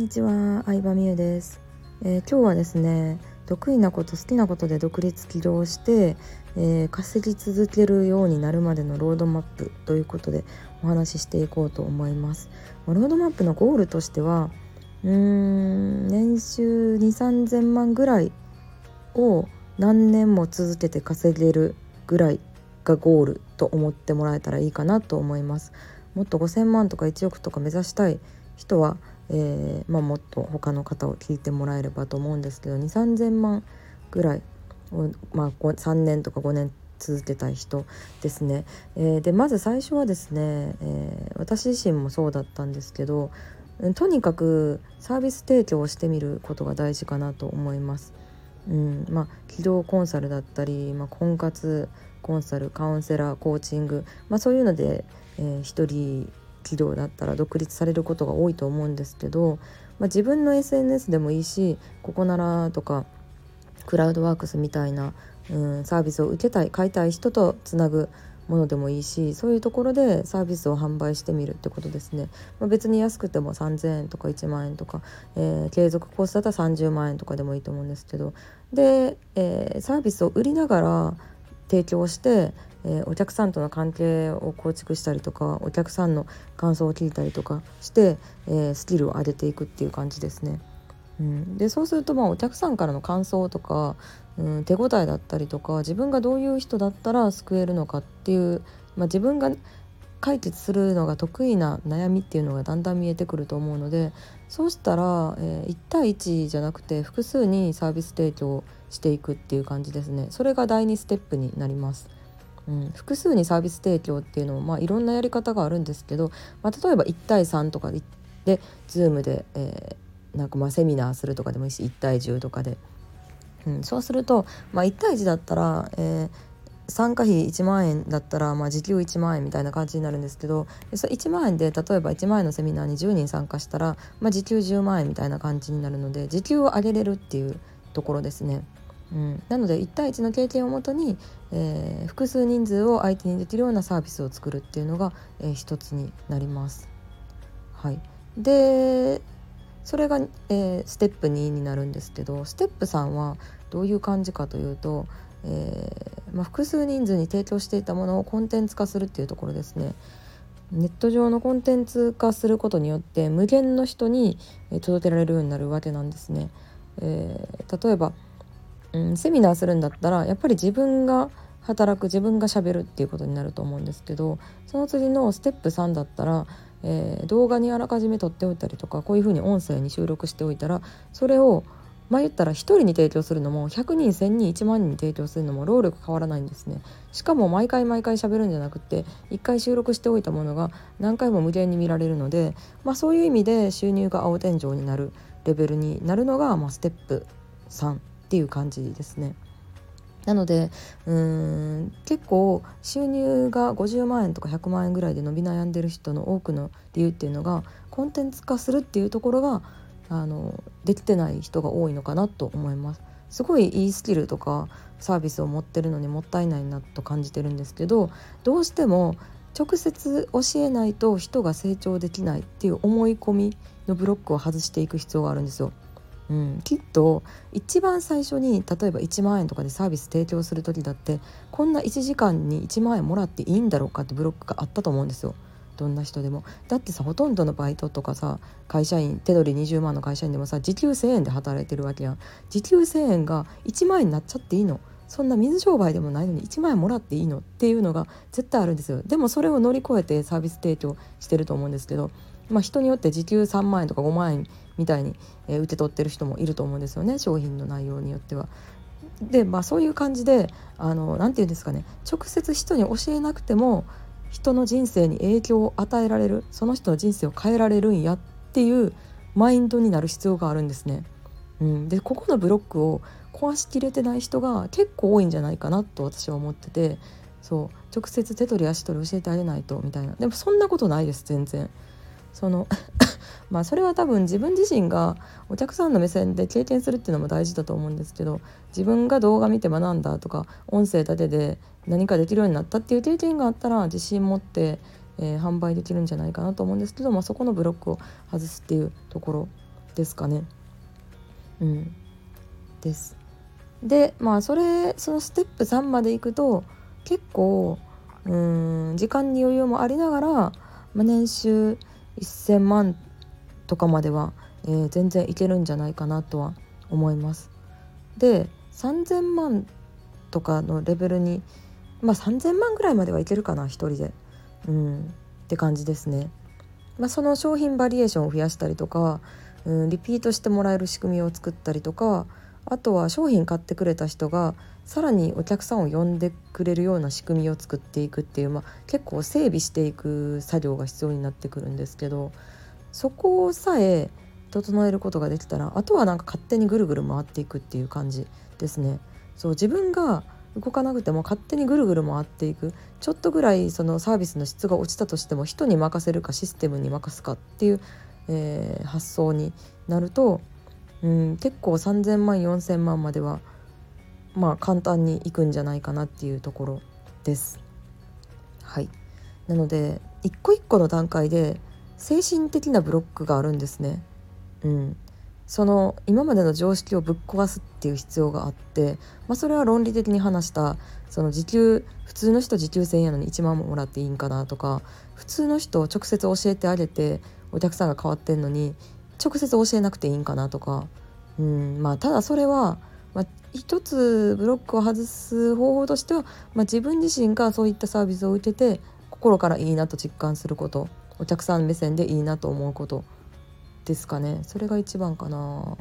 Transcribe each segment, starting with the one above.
にちは、相葉美優です、えー、今日はですね得意なこと好きなことで独立起業して、えー、稼ぎ続けるようになるまでのロードマップということでお話ししていこうと思います。ロードマップのゴールとしてはうーん年収2 3 0 0 0万ぐらいを何年も続けて稼げるぐらいがゴールと思ってもらえたらいいかなと思います。もっと5,000万とか1億とか目指したい人はえー、まあ、もっと他の方を聞いてもらえればと思うんですけど2 3 0 0 0万ぐらいを、まあ、3年とか5年続けたい人ですね。えー、でまず最初はですね、えー、私自身もそうだったんですけどとにかくサービス提供をしてみることが大事かなと思います。うんまあ、起業コンサルだったり、まあ、婚活コンサルカウンセラーコーチング、まあ、そういうので、えー、一人企業だったら独立されることが多いと思うんですけど、まあ、自分の SNS でもいいしここならとかクラウドワークスみたいな、うん、サービスを受けたい買いたい人とつなぐものでもいいしそういうところでサービスを販売してみるってことですね、まあ、別に安くても3,000円とか1万円とか、えー、継続コースだったら30万円とかでもいいと思うんですけど。で、えー、サービスを売りながら提供してえー、お客さんとの関係を構築したりとかお客さんの感想を聞いたりとかして、えー、スキルを上げていくっていう感じですね。うん、でそうするとまあお客さんからの感想とか、うん、手応えだったりとか自分がどういう人だったら救えるのかっていう、まあ、自分が解決するのが得意な悩みっていうのがだんだん見えてくると思うのでそうしたら、えー、1対1じゃなくて複数にサービス提供していくっていう感じですねそれが第2ステップになります。うん、複数にサービス提供っていうのも、まあ、いろんなやり方があるんですけど、まあ、例えば1対3とかでで Zoom で、えー、なんかまあセミナーするとかでもいいし1対10とかで、うん、そうすると、まあ、1対1だったら、えー、参加費1万円だったら、まあ、時給1万円みたいな感じになるんですけどそ1万円で例えば1万円のセミナーに10人参加したら、まあ、時給10万円みたいな感じになるので時給を上げれるっていうところですね。うん、なので1対1の経験をもとに、えー、複数人数を相手にできるようなサービスを作るっていうのが、えー、一つになります。はい、でそれが、えー、ステップ2になるんですけどステップ3はどういう感じかというと、えーまあ、複数人数に提供していたものをコンテンツ化するっていうところですね。ネット上のコンテンツ化することによって無限の人に届けられるようになるわけなんですね。えー、例えばうん、セミナーするんだったらやっぱり自分が働く自分がしゃべるっていうことになると思うんですけどその次のステップ3だったら、えー、動画にあらかじめ撮っておいたりとかこういうふうに音声に収録しておいたらそれをまあ言ったら1人に提供するのも100人1,000人1万人に提供するのも労力変わらないんですね。しかも毎回毎回喋るんじゃなくて1回収録しておいたものが何回も無限に見られるので、まあ、そういう意味で収入が青天井になるレベルになるのが、まあ、ステップ3っていう感じですね。なのでうん結構収入が50万円とか100万円ぐらいで伸び悩んでる人の多くの理由っていうのがコンテンツ化するっていうところがあのできてない人が多いのかなと思います。すごいいいスキルとかサービスを持ってるのにもったいないなと感じてるんですけどどうしても直接教えないと人が成長できないっていう思い込みのブロックを外していく必要があるんですよ。うん、きっと一番最初に例えば1万円とかでサービス提供する時だってこんな1時間に1万円もらっていいんだろうかってブロックがあったと思うんですよ。どんな人でも。だってさほとんどのバイトとかさ会社員手取り20万の会社員でもさ時給1,000円で働いてるわけやん。時給1,000円が1万円になっちゃっていいの。そんな水商売でもないのに1万円もらっていいのっていうのが絶対あるんですよ。でもそれを乗り越えてサービス提供してると思うんですけどまあ、人によって時給3万円とか5万円みたいに、えー、受け取ってる人もいると思うんですよね商品の内容によっては。でまあそういう感じで何て言うんですかね直接人に教えなくても人の人生に影響を与えられるその人の人生を変えられるんやっていうマインドになる必要があるんですね。うん、でここのブロックを壊しきれてない人が結構多いんじゃないかなと私は思っててそう直接手取り足取り教えてあげないとみたいなでもそんなことないです全然。その まあそれは多分自分自身がお客さんの目線で経験するっていうのも大事だと思うんですけど自分が動画見て学んだとか音声だけで何かできるようになったっていう経験があったら自信持って、えー、販売できるんじゃないかなと思うんですけど、まあ、そこのブロックを外すっていうところですかね。うん、ですでまあそれそのステップ3までいくと結構うん時間に余裕もありながら、まあ、年収1,000万とかまでは、えー、全然いけるんじゃないかなとは思います。で3,000万とかのレベルにまあ3,000万ぐらいまではいけるかな1人で。うんって感じですね。まあ、その商品バリエーションを増やしたりとか、うん、リピートしてもらえる仕組みを作ったりとかあとは商品買ってくれた人がさらにお客さんを呼んでくれるような仕組みを作っていくっていう、まあ、結構整備していく作業が必要になってくるんですけどそこさえ整えることができたらあとはなんか勝手にぐるぐる回っていくっていう感じですね。そう自分が動かなくても勝手にぐるぐる回っていくちょっとぐらいそのサービスの質が落ちたとしても人に任せるかシステムに任すかっていう、えー、発想になるとうん、結構3,000万4,000万まではまあ簡単にいくんじゃないかなっていうところです。はい、なので一個一個の段階で精神的なブロックがあるんですね。うん、その今までの常識をぶっ壊すっていう必要があって、まあ、それは論理的に話したその時給普通の人時給1,000円やのに1万ももらっていいんかなとか普通の人を直接教えてあげてお客さんが変わってんのに直接教えなくていいんかなとか、うんまあ、ただそれは、まあ、一つブロックを外す方法としては、まあ、自分自身がそういったサービスを受けて心からいいなと実感することお客さん目線でいいなと思うことですかねそれが一番かな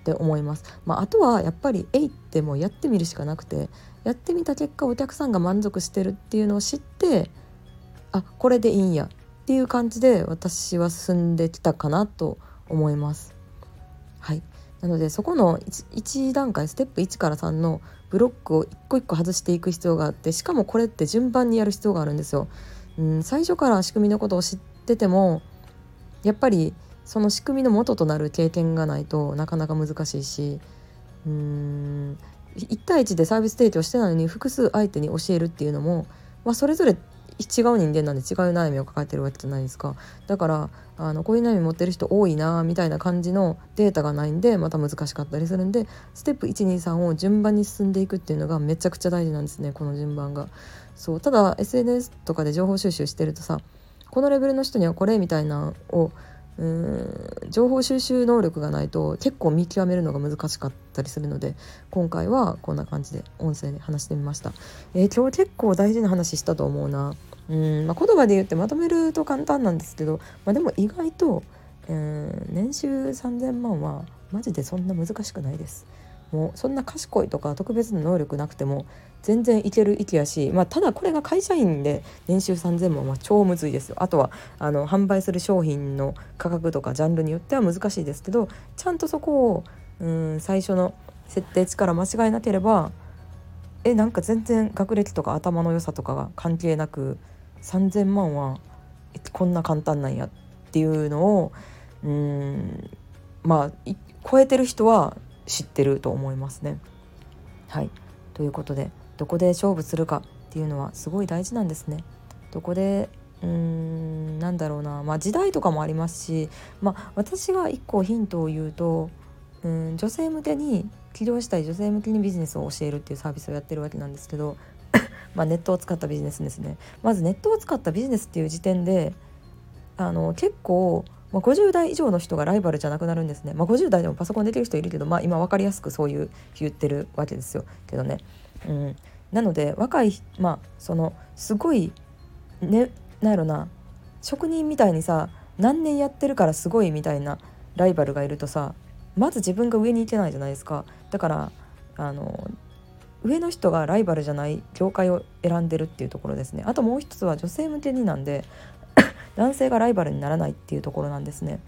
って思います。まあ、あとはやっぱり「えい」ってもうやってみるしかなくてやってみた結果お客さんが満足してるっていうのを知ってあこれでいいんやっていう感じで私は進んできたかなと思います。はいなのでそこの 1, 1段階ステップ1から3のブロックを一個一個外していく必要があってしかもこれって順番にやる必要があるんですよ。うん、最初から仕組みのことを知っててもやっぱりその仕組みの元となる経験がないとなかなか難しいしうん1対1でサービス提供してないのに複数相手に教えるっていうのも、まあ、それぞれ違う人間なんで違う悩みを抱えてるわけじゃないですか。だからあのこういう悩み持ってる人多いなみたいな感じのデータがないんでまた難しかったりするんでステップ123を順番に進んでいくっていうのがめちゃくちゃ大事なんですねこの順番が。そうただ SNS とかで情報収集してるとさこのレベルの人にはこれみたいなをうん情報収集能力がないと結構見極めるのが難しかったりするので今回はこんな感じで音声で話してみました、えー、今日結構大事な話したと思うな。うん、まあ、言葉で言ってまとめると簡単なんですけど、まあ、でも意外と、うん、年収3,000万はマジでそんな難しくないです。もうそんな賢いとか特別な能力なくても全然いける域やし、まあ、ただこれが会社員で年収3,000万は超むずいですよあとはあの販売する商品の価格とかジャンルによっては難しいですけどちゃんとそこをうん最初の設定値から間違えなければえなんか全然学歴とか頭の良さとかが関係なく3,000万はこんな簡単なんやっていうのをうんまあ超えてる人は知ってると思いますね。はいということでどこで勝負するかっていうのはすごい大事なんですね。どこでうーんなんだろうな、まあ、時代とかもありますし、まあ、私が一個ヒントを言うとうん女性向けに起業したい女性向けにビジネスを教えるっていうサービスをやってるわけなんですけどまあ、ネットを使ったビジネスですね。まずネットを使ったビジネスっていう時点であの結構、まあ、50代以上の人がライバルじゃなくなるんですね、まあ、50代でもパソコンできる人いるけど、まあ、今分かりやすくそういう言ってるわけですよ。けどね、うん、なので若いまあそのすごいねなんやろな。職人みたいにさ何年やってるからすごいみたいなライバルがいるとさまず自分が上に行けないじゃないですか。だからあの上の人がライバルじゃない業界を選んでるっていうところですね。あともう一つは女性向けになんで 男性がライバルにならないっていうところなんですね。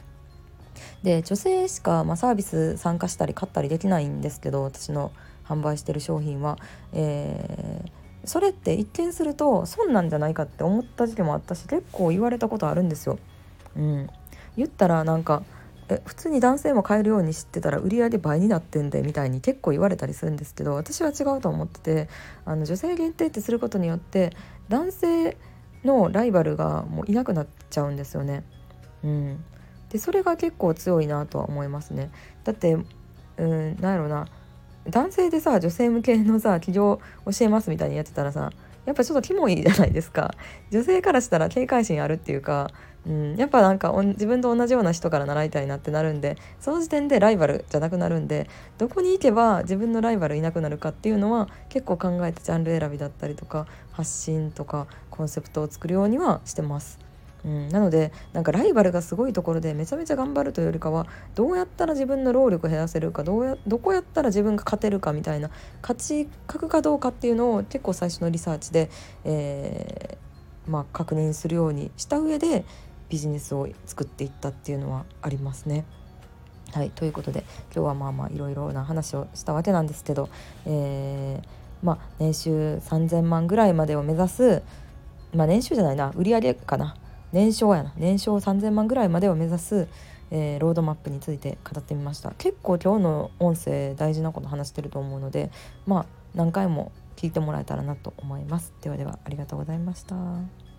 で女性しか、まあ、サービス参加したり買ったりできないんですけど私の販売してる商品は、えー、それって一見すると損なんじゃないかって思った時期もあったし結構言われたことあるんですよ。うん、言ったらなんかえ普通に男性も買えるように知ってたら売り上げ倍になってんでみたいに結構言われたりするんですけど私は違うと思っててあの女性限定ってすることによって男性のライバルがもういなくなっちゃうんですよね。うん、でそれが結構強いなとは思いますね。だってうんなんやろな。男性でさ女性向けのさ起業教えますみたいにやってたらさやっぱちょっとキモいじゃないですか。女性からしたら警戒心あるっていうか、うん、やっぱなんか自分と同じような人から習いたいなってなるんでその時点でライバルじゃなくなるんでどこに行けば自分のライバルいなくなるかっていうのは結構考えてジャンル選びだったりとか発信とかコンセプトを作るようにはしてます。うん、なのでなんかライバルがすごいところでめちゃめちゃ頑張るというよりかはどうやったら自分の労力を減らせるかどうやどこやったら自分が勝てるかみたいな勝ち確かどうかっていうのを結構最初のリサーチで、えー、まあ、確認するようにした上でビジネスを作っていったっていうのはありますね。はいということで今日はまあまあいろいろな話をしたわけなんですけど、えー、まあ、年収3,000万ぐらいまでを目指すまあ年収じゃないな売上かな。年商やな。年商3000万ぐらいまでを目指す、えー、ロードマップについて語ってみました。結構今日の音声大事なこと話してると思うのでまあ何回も聞いてもらえたらなと思います。ではではありがとうございました。